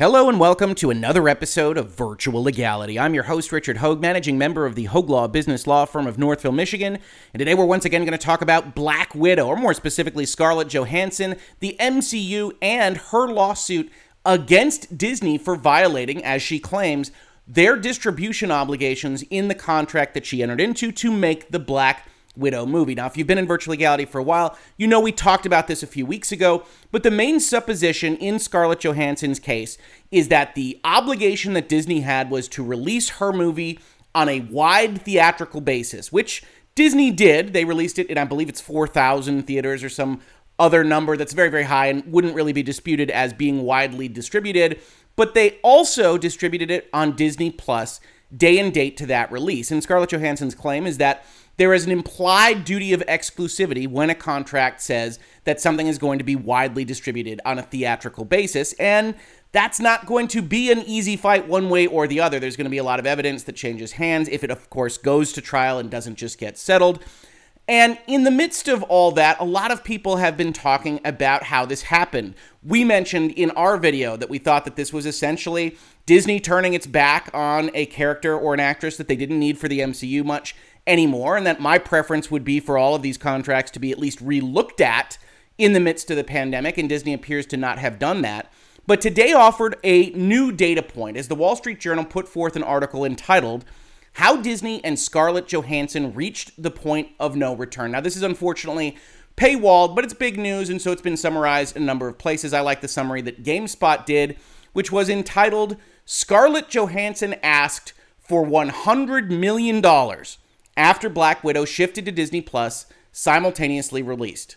Hello and welcome to another episode of Virtual Legality. I'm your host, Richard Hoeg, managing member of the Hoeg Law business law firm of Northville, Michigan. And today we're once again going to talk about Black Widow, or more specifically, Scarlett Johansson, the MCU, and her lawsuit against Disney for violating, as she claims, their distribution obligations in the contract that she entered into to make the Black Widow movie. Now, if you've been in virtual legality for a while, you know we talked about this a few weeks ago, but the main supposition in Scarlett Johansson's case is that the obligation that Disney had was to release her movie on a wide theatrical basis, which Disney did. They released it in, I believe it's 4,000 theaters or some other number that's very, very high and wouldn't really be disputed as being widely distributed. But they also distributed it on Disney Plus day and date to that release. And Scarlett Johansson's claim is that there is an implied duty of exclusivity when a contract says that something is going to be widely distributed on a theatrical basis. And that's not going to be an easy fight one way or the other. There's going to be a lot of evidence that changes hands if it, of course, goes to trial and doesn't just get settled. And in the midst of all that, a lot of people have been talking about how this happened. We mentioned in our video that we thought that this was essentially Disney turning its back on a character or an actress that they didn't need for the MCU much anymore, and that my preference would be for all of these contracts to be at least relooked at in the midst of the pandemic, and Disney appears to not have done that. But today offered a new data point as the Wall Street Journal put forth an article entitled, How Disney and Scarlett Johansson Reached the Point of No Return. Now, this is unfortunately paywalled, but it's big news, and so it's been summarized in a number of places. I like the summary that GameSpot did, which was entitled, Scarlett Johansson Asked for $100 million after Black Widow shifted to Disney Plus, simultaneously released.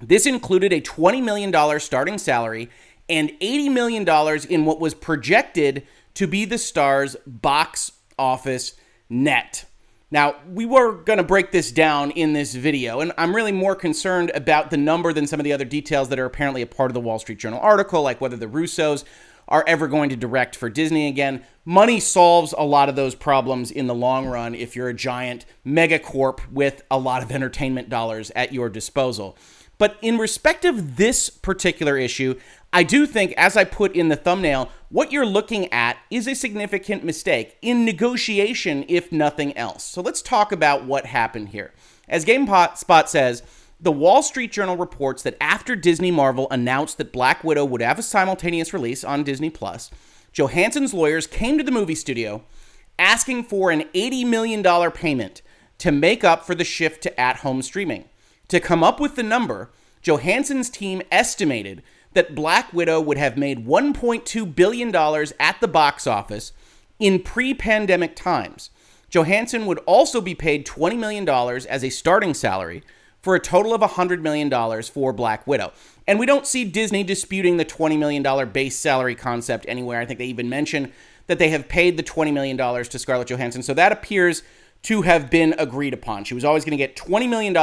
This included a $20 million starting salary and $80 million in what was projected to be the star's box office net. Now, we were going to break this down in this video, and I'm really more concerned about the number than some of the other details that are apparently a part of the Wall Street Journal article, like whether the Russos are ever going to direct for Disney again. Money solves a lot of those problems in the long run if you're a giant megacorp with a lot of entertainment dollars at your disposal. But in respect of this particular issue, I do think, as I put in the thumbnail, what you're looking at is a significant mistake in negotiation, if nothing else. So let's talk about what happened here. As GameSpot says, the Wall Street Journal reports that after Disney Marvel announced that Black Widow would have a simultaneous release on Disney Plus, Johansson's lawyers came to the movie studio asking for an $80 million payment to make up for the shift to at home streaming. To come up with the number, Johansson's team estimated that Black Widow would have made $1.2 billion at the box office in pre pandemic times. Johansson would also be paid $20 million as a starting salary for a total of $100 million for Black Widow. And we don't see Disney disputing the $20 million base salary concept anywhere. I think they even mention that they have paid the $20 million to Scarlett Johansson. So that appears to have been agreed upon. She was always going to get $20 million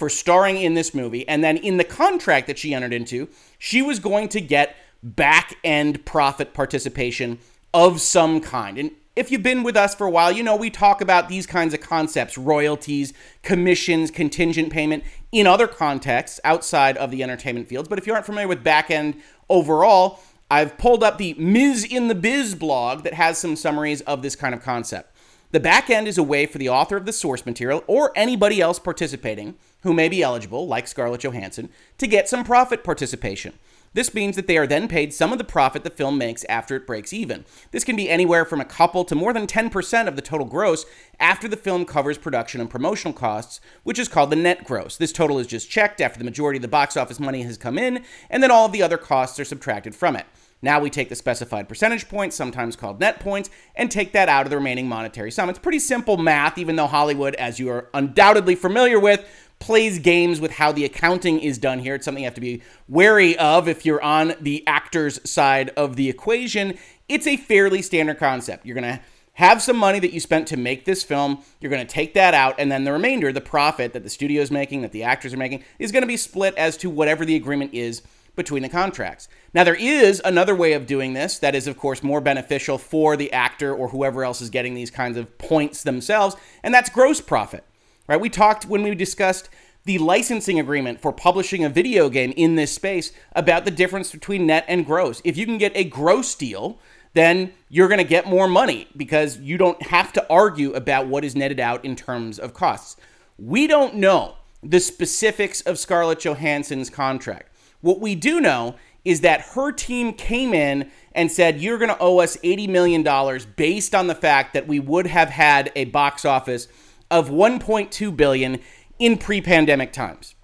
for starring in this movie. And then in the contract that she entered into, she was going to get back end profit participation of some kind. And if you've been with us for a while, you know we talk about these kinds of concepts royalties, commissions, contingent payment in other contexts outside of the entertainment fields. But if you aren't familiar with back end overall, I've pulled up the Ms. in the Biz blog that has some summaries of this kind of concept. The back end is a way for the author of the source material or anybody else participating who may be eligible, like Scarlett Johansson, to get some profit participation. This means that they are then paid some of the profit the film makes after it breaks even. This can be anywhere from a couple to more than 10% of the total gross after the film covers production and promotional costs, which is called the net gross. This total is just checked after the majority of the box office money has come in, and then all of the other costs are subtracted from it. Now we take the specified percentage points, sometimes called net points, and take that out of the remaining monetary sum. It's pretty simple math, even though Hollywood, as you are undoubtedly familiar with, plays games with how the accounting is done here. It's something you have to be wary of if you're on the actor's side of the equation. It's a fairly standard concept. You're going to have some money that you spent to make this film. You're going to take that out, and then the remainder, the profit that the studio is making, that the actors are making, is going to be split as to whatever the agreement is between the contracts. Now, there is another way of doing this that is, of course, more beneficial for the actor or whoever else is getting these kinds of points themselves, and that's gross profit right? We talked when we discussed the licensing agreement for publishing a video game in this space about the difference between net and gross. If you can get a gross deal, then you're going to get more money because you don't have to argue about what is netted out in terms of costs. We don't know the specifics of Scarlett Johansson's contract. What we do know is that her team came in and said, You're going to owe us $80 million based on the fact that we would have had a box office of 1.2 billion in pre pandemic times.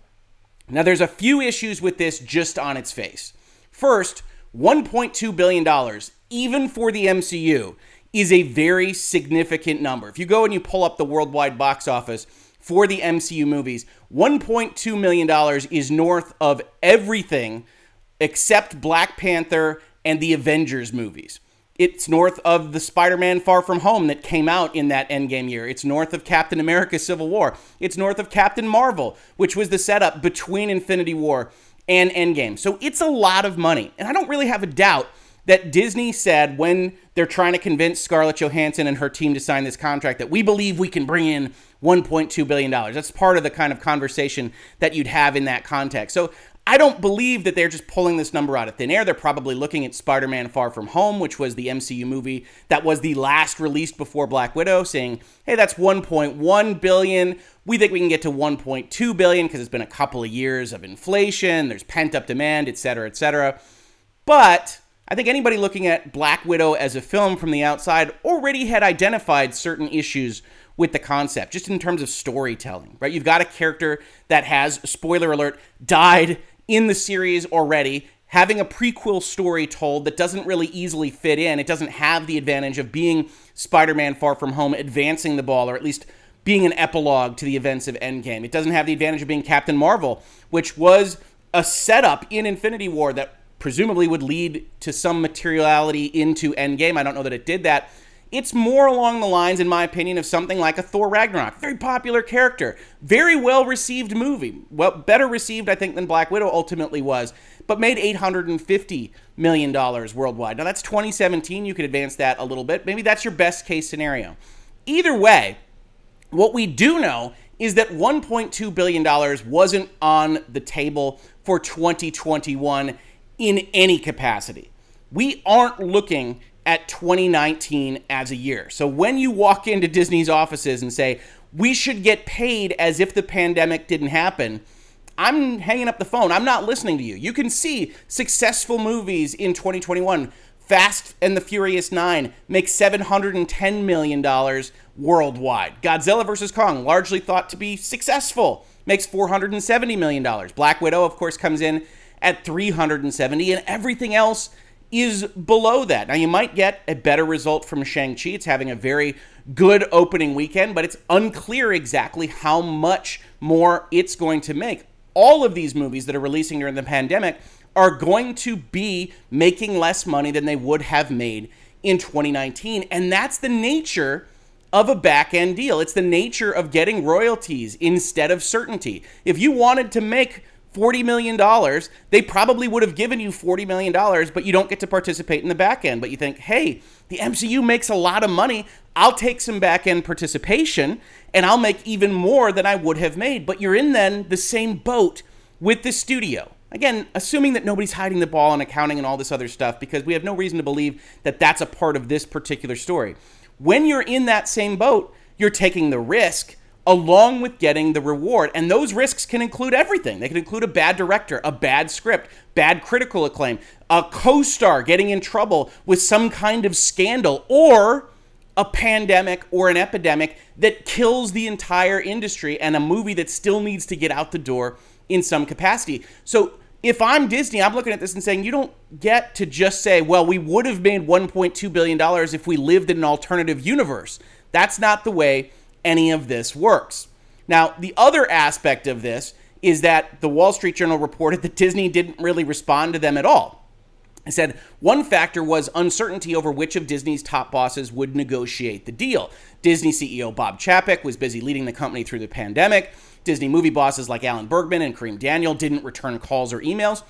Now, there's a few issues with this just on its face. First, $1.2 billion, even for the MCU, is a very significant number. If you go and you pull up the worldwide box office for the MCU movies, $1.2 million is north of everything except Black Panther and the Avengers movies. It's north of the Spider Man Far From Home that came out in that Endgame year. It's north of Captain America Civil War. It's north of Captain Marvel, which was the setup between Infinity War and Endgame. So it's a lot of money. And I don't really have a doubt that Disney said when they're trying to convince Scarlett Johansson and her team to sign this contract that we believe we can bring in $1.2 billion. That's part of the kind of conversation that you'd have in that context. So I don't believe that they're just pulling this number out of thin air. They're probably looking at Spider Man Far From Home, which was the MCU movie that was the last released before Black Widow, saying, hey, that's 1.1 billion. We think we can get to 1.2 billion because it's been a couple of years of inflation, there's pent up demand, et cetera, et cetera. But I think anybody looking at Black Widow as a film from the outside already had identified certain issues with the concept, just in terms of storytelling, right? You've got a character that has, spoiler alert, died in the series already, having a prequel story told that doesn't really easily fit in. It doesn't have the advantage of being Spider Man Far From Home, advancing the ball, or at least being an epilogue to the events of Endgame. It doesn't have the advantage of being Captain Marvel, which was a setup in Infinity War that presumably would lead to some materiality into Endgame. I don't know that it did that. It's more along the lines, in my opinion, of something like a Thor Ragnarok. Very popular character, very well received movie. Well, better received, I think, than Black Widow ultimately was, but made $850 million worldwide. Now, that's 2017. You could advance that a little bit. Maybe that's your best case scenario. Either way, what we do know is that $1.2 billion wasn't on the table for 2021 in any capacity. We aren't looking at 2019 as a year. So when you walk into Disney's offices and say, we should get paid as if the pandemic didn't happen, I'm hanging up the phone. I'm not listening to you. You can see successful movies in 2021. Fast and the Furious 9 makes $710 million worldwide. Godzilla vs. Kong, largely thought to be successful, makes $470 million. Black Widow, of course, comes in at 370 and everything else is below that. Now, you might get a better result from Shang-Chi. It's having a very good opening weekend, but it's unclear exactly how much more it's going to make. All of these movies that are releasing during the pandemic are going to be making less money than they would have made in 2019. And that's the nature of a back end deal. It's the nature of getting royalties instead of certainty. If you wanted to make $40 million, they probably would have given you $40 million, but you don't get to participate in the back end. But you think, hey, the MCU makes a lot of money. I'll take some back end participation and I'll make even more than I would have made. But you're in then the same boat with the studio. Again, assuming that nobody's hiding the ball on accounting and all this other stuff, because we have no reason to believe that that's a part of this particular story. When you're in that same boat, you're taking the risk along with getting the reward. And those risks can include everything. They can include a bad director, a bad script, bad critical acclaim, a co star getting in trouble with some kind of scandal, or a pandemic or an epidemic that kills the entire industry and a movie that still needs to get out the door in some capacity. So if I'm Disney, I'm looking at this and saying, you don't get to just say, well, we would have made $1.2 billion if we lived in an alternative universe. That's not the way any of this works. Now, the other aspect of this is that the Wall Street Journal reported that Disney didn't really respond to them at all. It said one factor was uncertainty over which of Disney's top bosses would negotiate the deal. Disney CEO Bob Chapek was busy leading the company through the pandemic. Disney movie bosses like Alan Bergman and Kareem Daniel didn't return calls or emails.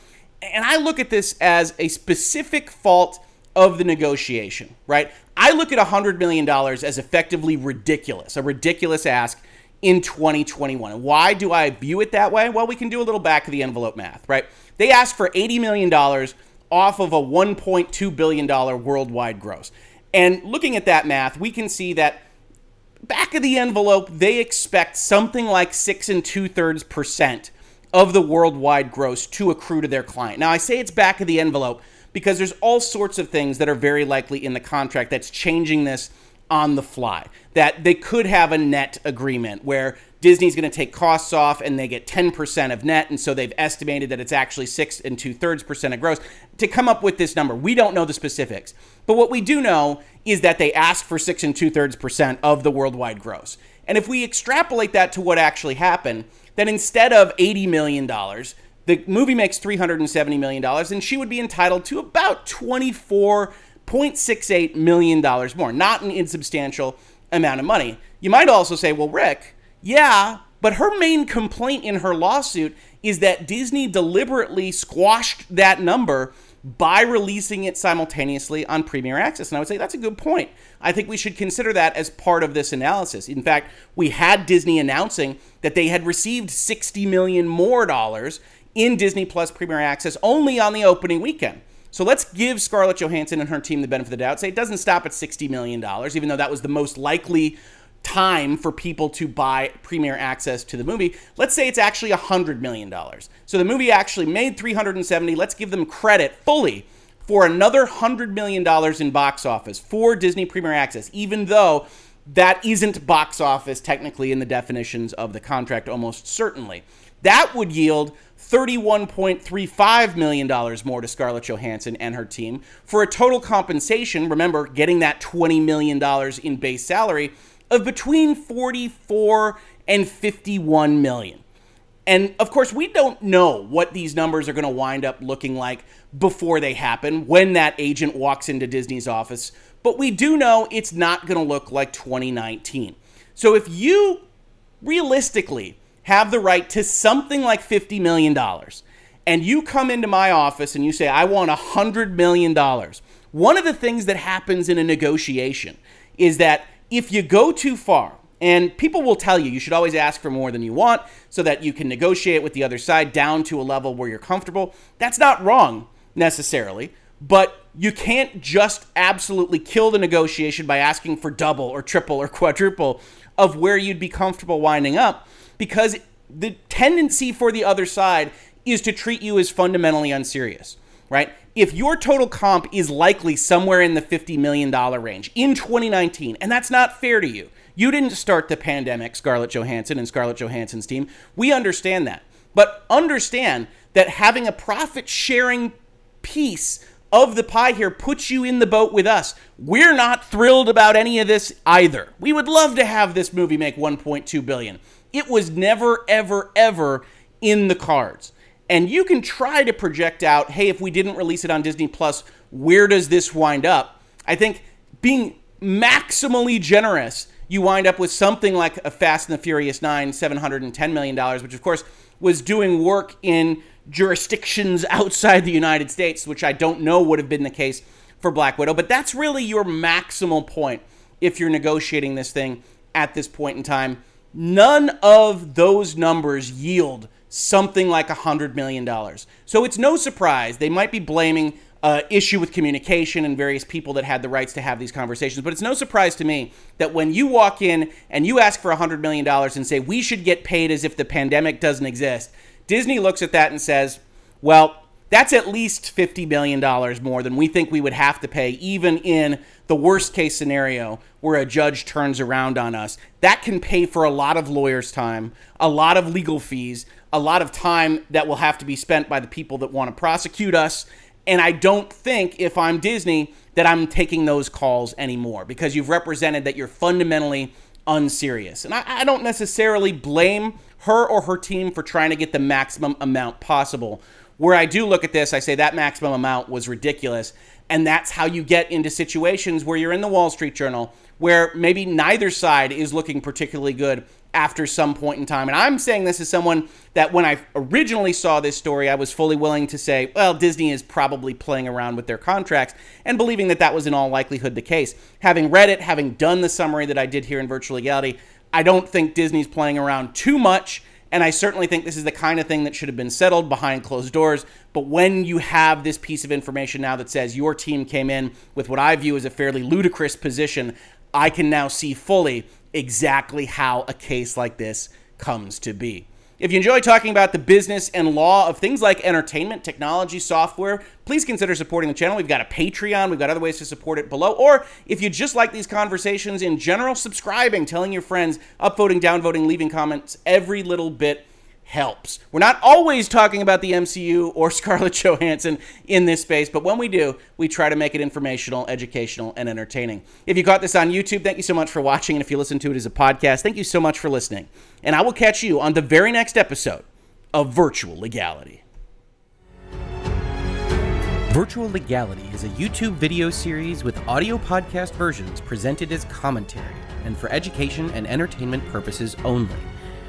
And I look at this as a specific fault of the negotiation, right? I look at $100 million as effectively ridiculous, a ridiculous ask in 2021. And why do I view it that way? Well, we can do a little back of the envelope math, right? They asked for $80 million off of a $1.2 billion worldwide gross. And looking at that math, we can see that back of the envelope, they expect something like six and two thirds percent of the worldwide gross to accrue to their client. Now, I say it's back of the envelope because there's all sorts of things that are very likely in the contract that's changing this on the fly. That they could have a net agreement where Disney's going to take costs off and they get 10% of net. And so they've estimated that it's actually six and two thirds percent of gross to come up with this number. We don't know the specifics. But what we do know is that they ask for six and two thirds percent of the worldwide gross. And if we extrapolate that to what actually happened, then instead of $80 million, the movie makes $370 million, and she would be entitled to about $24.68 million more, not an insubstantial amount of money. You might also say, well, Rick, yeah, but her main complaint in her lawsuit is that Disney deliberately squashed that number by releasing it simultaneously on Premier Access. And I would say that's a good point. I think we should consider that as part of this analysis. In fact, we had Disney announcing that they had received 60 million more dollars in Disney Plus Premier Access only on the opening weekend. So let's give Scarlett Johansson and her team the benefit of the doubt. Say it doesn't stop at $60 million, even though that was the most likely time for people to buy premier access to the movie. Let's say it's actually $100 million. So the movie actually made 370. Let's give them credit fully for another $100 million in box office for Disney Premier Access, even though that isn't box office technically in the definitions of the contract, almost certainly. That would yield $31.35 million more to Scarlett Johansson and her team for a total compensation, remember, getting that $20 million in base salary of between 44 and 51 million. And of course, we don't know what these numbers are going to wind up looking like before they happen when that agent walks into Disney's office, but we do know it's not going to look like 2019. So if you realistically have the right to something like $50 million and you come into my office and you say, I want $100 million, one of the things that happens in a negotiation is that if you go too far, and people will tell you you should always ask for more than you want so that you can negotiate with the other side down to a level where you're comfortable. That's not wrong necessarily, but you can't just absolutely kill the negotiation by asking for double or triple or quadruple of where you'd be comfortable winding up because the tendency for the other side is to treat you as fundamentally unserious, right? if your total comp is likely somewhere in the $50 million range in 2019, and that's not fair to you, you didn't start the pandemic, Scarlett Johansson and Scarlett Johansson's team. We understand that. But understand that having a profit sharing piece of the pie here puts you in the boat with us. We're not thrilled about any of this either. We would love to have this movie make 1.2 billion. It was never ever ever in the cards and you can try to project out, hey, if we didn't release it on Disney Plus, where does this wind up? I think being maximally generous, you wind up with something like a Fast and the Furious 9, $710 million, which of course was doing work in jurisdictions outside the United States, which I don't know would have been the case for Black Widow. But that's really your maximal point if you're negotiating this thing at this point in time. None of those numbers yield something like $100 million. So it's no surprise they might be blaming uh, issue with communication and various people that had the rights to have these conversations. But it's no surprise to me that when you walk in and you ask for $100 million and say, we should get paid as if the pandemic doesn't exist, Disney looks at that and says, well, that's at least $50 million more than we think we would have to pay, even in the worst case scenario where a judge turns around on us. That can pay for a lot of lawyers' time, a lot of legal fees, a lot of time that will have to be spent by the people that want to prosecute us. And I don't think, if I'm Disney, that I'm taking those calls anymore because you've represented that you're fundamentally unserious. And I, I don't necessarily blame her or her team for trying to get the maximum amount possible. Where I do look at this, I say that maximum amount was ridiculous. And that's how you get into situations where you're in the Wall Street Journal, where maybe neither side is looking particularly good after some point in time. And I'm saying this as someone that when I originally saw this story, I was fully willing to say, well, Disney is probably playing around with their contracts and believing that that was in all likelihood the case. Having read it, having done the summary that I did here in Virtual Legality, I don't think Disney's playing around too much. And I certainly think this is the kind of thing that should have been settled behind closed doors. But when you have this piece of information now that says your team came in with what I view as a fairly ludicrous position, I can now see fully exactly how a case like this comes to be. If you enjoy talking about the business and law of things like entertainment, technology, software, please consider supporting the channel. We've got a Patreon, we've got other ways to support it below. Or if you just like these conversations in general, subscribing, telling your friends, upvoting, downvoting, leaving comments, every little bit helps. We're not always talking about the MCU or Scarlett Johansson in this space, but when we do, we try to make it informational, educational, and entertaining. If you caught this on YouTube, thank you so much for watching. And if you listen to it as a podcast, thank you so much for listening. And I will catch you on the very next episode of Virtual Legality. Virtual Legality is a YouTube video series with audio podcast versions presented as commentary and for education and entertainment purposes only.